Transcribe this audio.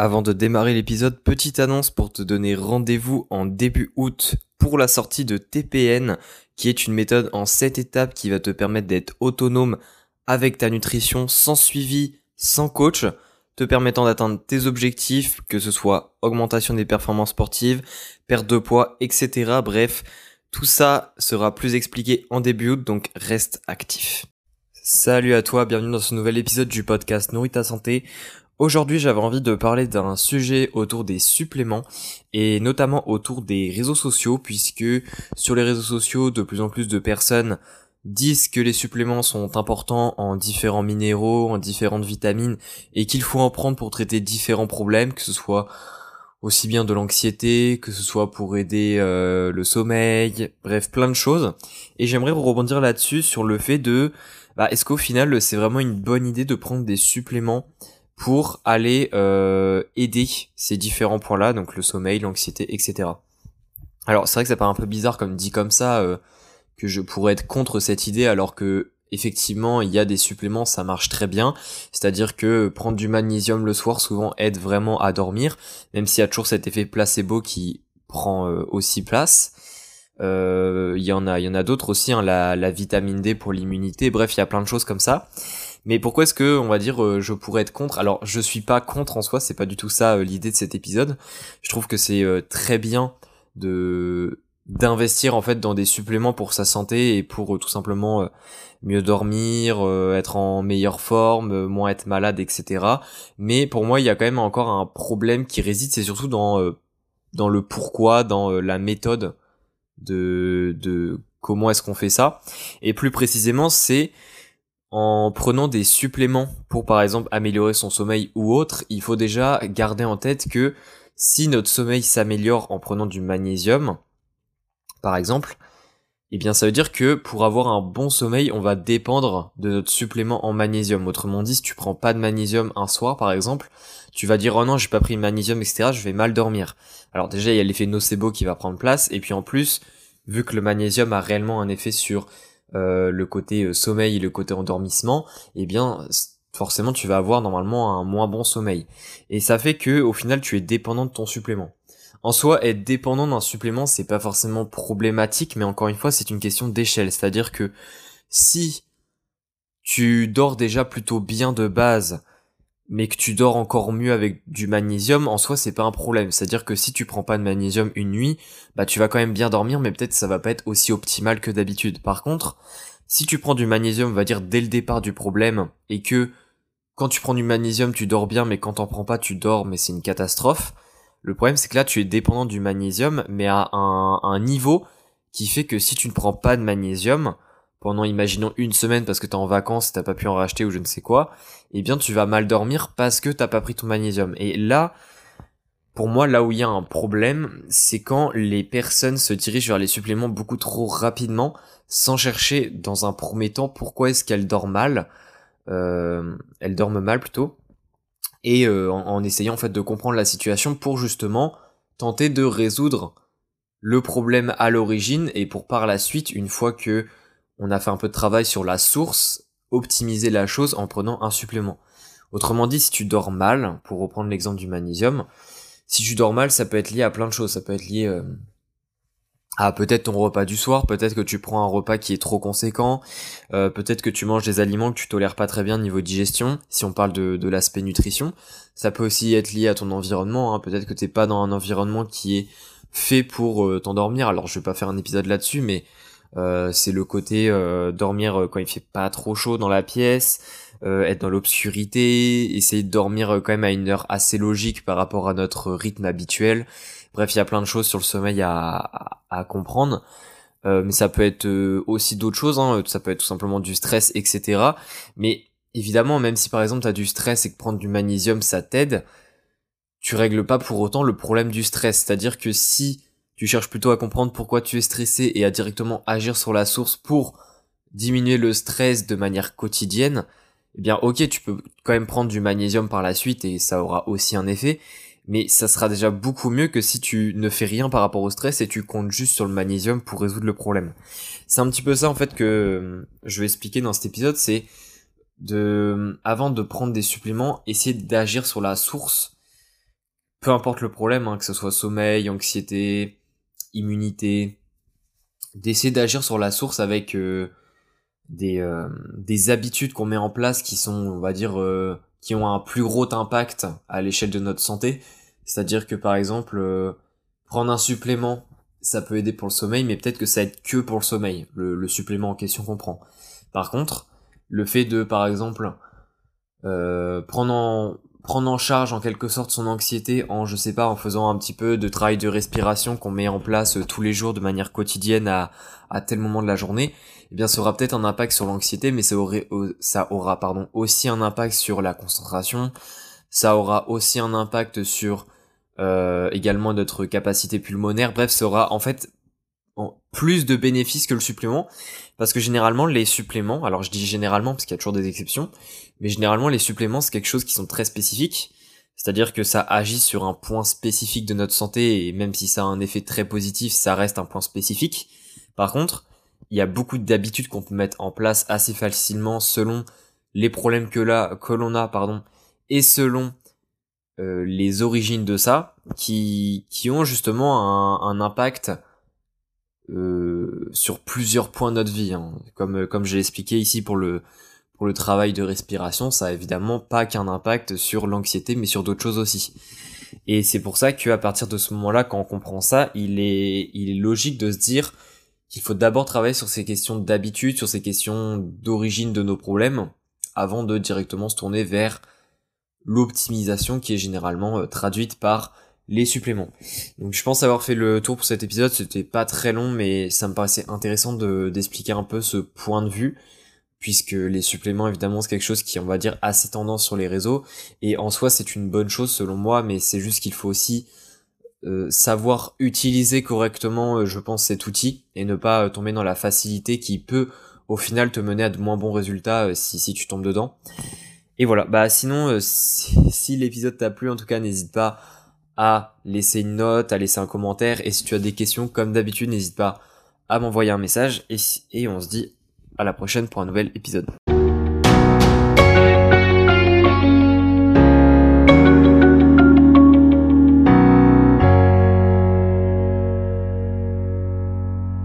Avant de démarrer l'épisode, petite annonce pour te donner rendez-vous en début août pour la sortie de TPN, qui est une méthode en 7 étapes qui va te permettre d'être autonome avec ta nutrition sans suivi, sans coach, te permettant d'atteindre tes objectifs, que ce soit augmentation des performances sportives, perte de poids, etc. Bref, tout ça sera plus expliqué en début août, donc reste actif. Salut à toi, bienvenue dans ce nouvel épisode du podcast Nourrit ta santé. Aujourd'hui, j'avais envie de parler d'un sujet autour des suppléments et notamment autour des réseaux sociaux puisque sur les réseaux sociaux, de plus en plus de personnes disent que les suppléments sont importants en différents minéraux, en différentes vitamines et qu'il faut en prendre pour traiter différents problèmes, que ce soit aussi bien de l'anxiété, que ce soit pour aider euh, le sommeil, bref, plein de choses. Et j'aimerais rebondir là-dessus sur le fait de, bah, est-ce qu'au final c'est vraiment une bonne idée de prendre des suppléments pour aller euh, aider ces différents points-là, donc le sommeil, l'anxiété, etc. Alors c'est vrai que ça paraît un peu bizarre comme dit comme ça, euh, que je pourrais être contre cette idée alors que effectivement il y a des suppléments, ça marche très bien. C'est-à-dire que prendre du magnésium le soir souvent aide vraiment à dormir, même s'il y a toujours cet effet placebo qui prend euh, aussi place. Il y en a, il y en a d'autres aussi, hein, la, la vitamine D pour l'immunité. Bref, il y a plein de choses comme ça. Mais pourquoi est-ce que, on va dire, euh, je pourrais être contre? Alors, je suis pas contre en soi, c'est pas du tout ça euh, l'idée de cet épisode. Je trouve que c'est euh, très bien de d'investir en fait dans des suppléments pour sa santé et pour tout simplement mieux dormir, être en meilleure forme, moins être malade, etc. Mais pour moi, il y a quand même encore un problème qui réside, c'est surtout dans dans le pourquoi, dans la méthode de de comment est-ce qu'on fait ça. Et plus précisément, c'est en prenant des suppléments pour par exemple améliorer son sommeil ou autre, il faut déjà garder en tête que si notre sommeil s'améliore en prenant du magnésium, par exemple, eh bien ça veut dire que pour avoir un bon sommeil, on va dépendre de notre supplément en magnésium. Autrement dit, si tu prends pas de magnésium un soir par exemple, tu vas dire oh non j'ai pas pris de magnésium etc. Je vais mal dormir. Alors déjà il y a l'effet nocebo qui va prendre place et puis en plus vu que le magnésium a réellement un effet sur euh, le côté euh, sommeil et le côté endormissement, eh bien forcément tu vas avoir normalement un moins bon sommeil. Et ça fait que au final tu es dépendant de ton supplément. En soi, être dépendant d'un supplément, c'est pas forcément problématique, mais encore une fois, c'est une question d'échelle. C'est-à-dire que si tu dors déjà plutôt bien de base, mais que tu dors encore mieux avec du magnésium, en soi c'est pas un problème. C'est-à-dire que si tu prends pas de magnésium une nuit, bah tu vas quand même bien dormir, mais peut-être ça va pas être aussi optimal que d'habitude. Par contre, si tu prends du magnésium, on va dire dès le départ du problème, et que quand tu prends du magnésium tu dors bien, mais quand t'en prends pas tu dors, mais c'est une catastrophe. Le problème c'est que là tu es dépendant du magnésium, mais à un, un niveau qui fait que si tu ne prends pas de magnésium, pendant imaginons une semaine parce que t'es en vacances, t'as pas pu en racheter ou je ne sais quoi, eh bien tu vas mal dormir parce que t'as pas pris ton magnésium. Et là, pour moi, là où il y a un problème, c'est quand les personnes se dirigent vers les suppléments beaucoup trop rapidement, sans chercher dans un premier temps pourquoi est-ce qu'elles dorment mal, euh, elles dorment mal plutôt, et euh, en, en essayant en fait de comprendre la situation pour justement tenter de résoudre le problème à l'origine et pour par la suite, une fois que on a fait un peu de travail sur la source, optimiser la chose en prenant un supplément. Autrement dit, si tu dors mal, pour reprendre l'exemple du magnésium, si tu dors mal, ça peut être lié à plein de choses. Ça peut être lié euh, à peut-être ton repas du soir, peut-être que tu prends un repas qui est trop conséquent, euh, peut-être que tu manges des aliments que tu tolères pas très bien niveau digestion, si on parle de, l'aspect nutrition. Ça peut aussi être lié à ton environnement, hein. peut-être que t'es pas dans un environnement qui est fait pour euh, t'endormir. Alors je vais pas faire un épisode là-dessus, mais c'est le côté euh, dormir euh, quand il fait pas trop chaud dans la pièce, être dans l'obscurité, essayer de dormir quand même à une heure assez logique par rapport à notre rythme habituel. Bref, il y a plein de choses sur le sommeil à, à, comprendre. mais ça peut être aussi d'autres choses, hein. ça peut être tout simplement du stress, etc. Mais évidemment, même si par exemple tu as du stress et que prendre du magnésium ça t'aide, tu règles pas pour autant le problème du stress. C'est-à-dire que si tu cherches plutôt à comprendre pourquoi tu es stressé et à directement agir sur la source pour diminuer le stress de manière quotidienne, eh bien ok, tu peux quand même prendre du magnésium par la suite et ça aura aussi un effet, mais ça sera déjà beaucoup mieux que si tu ne fais rien par rapport au stress et tu comptes juste sur le magnésium pour résoudre le problème. C'est un petit peu ça en fait que euh, je vais expliquer dans cet épisode, c'est de avant de prendre des suppléments, essayer d'agir sur la source peu importe le problème, hein, que ce soit sommeil, anxiété, immunité, d'essayer d'agir sur la source avec euh, des, euh, des habitudes qu'on met en place qui sont, on va dire, euh, qui ont un plus gros impact à l'échelle de notre santé. C'est-à-dire que par exemple, prendre un supplément, ça peut aider pour le sommeil, mais peut-être que ça aide que pour le sommeil, le, le supplément en question qu'on prend. Par contre, le fait de, par exemple, prendre en, prendre en charge en quelque sorte son anxiété en, je sais pas, en faisant un petit peu de travail de respiration qu'on met en place euh, tous les jours de manière quotidienne à, à tel moment de la journée, eh bien ça aura peut-être un impact sur l'anxiété, mais ça, aura pardon, aussi un impact sur la concentration, ça aura aussi un impact sur euh, également notre capacité pulmonaire, bref, ça aura en fait plus de bénéfices que le supplément. Parce que généralement les suppléments alors je dis généralement parce qu'il y a toujours des exceptions mais généralement les suppléments c'est quelque chose qui sont très spécifiques. C'est-à-dire que ça agit sur un point spécifique de notre santé et même si ça a un effet très positif ça reste un point spécifique. Par contre il y a beaucoup d'habitudes qu'on peut mettre en place assez facilement selon les problèmes que là que l'on a pardon et selon euh, les origines de ça qui qui ont justement un, un impact euh, sur plusieurs points de notre vie. Hein. Comme, euh, comme j'ai expliqué ici pour le, pour le travail de respiration, ça a évidemment pas qu'un impact sur l'anxiété, mais sur d'autres choses aussi. Et c'est pour ça qu'à partir de ce moment-là, quand on comprend ça, il est, il est logique de se dire qu'il faut d'abord travailler sur ces questions d'habitude, sur ces questions d'origine de nos problèmes, avant de directement se tourner vers l'optimisation qui est généralement euh, traduite par les suppléments. Donc je pense avoir fait le tour pour cet épisode, c'était pas très long mais ça me paraissait intéressant de d'expliquer un peu ce point de vue puisque les suppléments évidemment c'est quelque chose qui on va dire assez tendance sur les réseaux et en soi c'est une bonne chose selon moi mais c'est juste qu'il faut aussi euh, savoir utiliser correctement euh, je pense cet outil et ne pas euh, tomber dans la facilité qui peut au final te mener à de moins bons résultats si, si tu tombes dedans. Et voilà, bah sinon si, si l'épisode t'a plu en tout cas n'hésite pas à laisser une note, à laisser un commentaire. Et si tu as des questions, comme d'habitude, n'hésite pas à m'envoyer un message. Et, on se dit à la prochaine pour un nouvel épisode.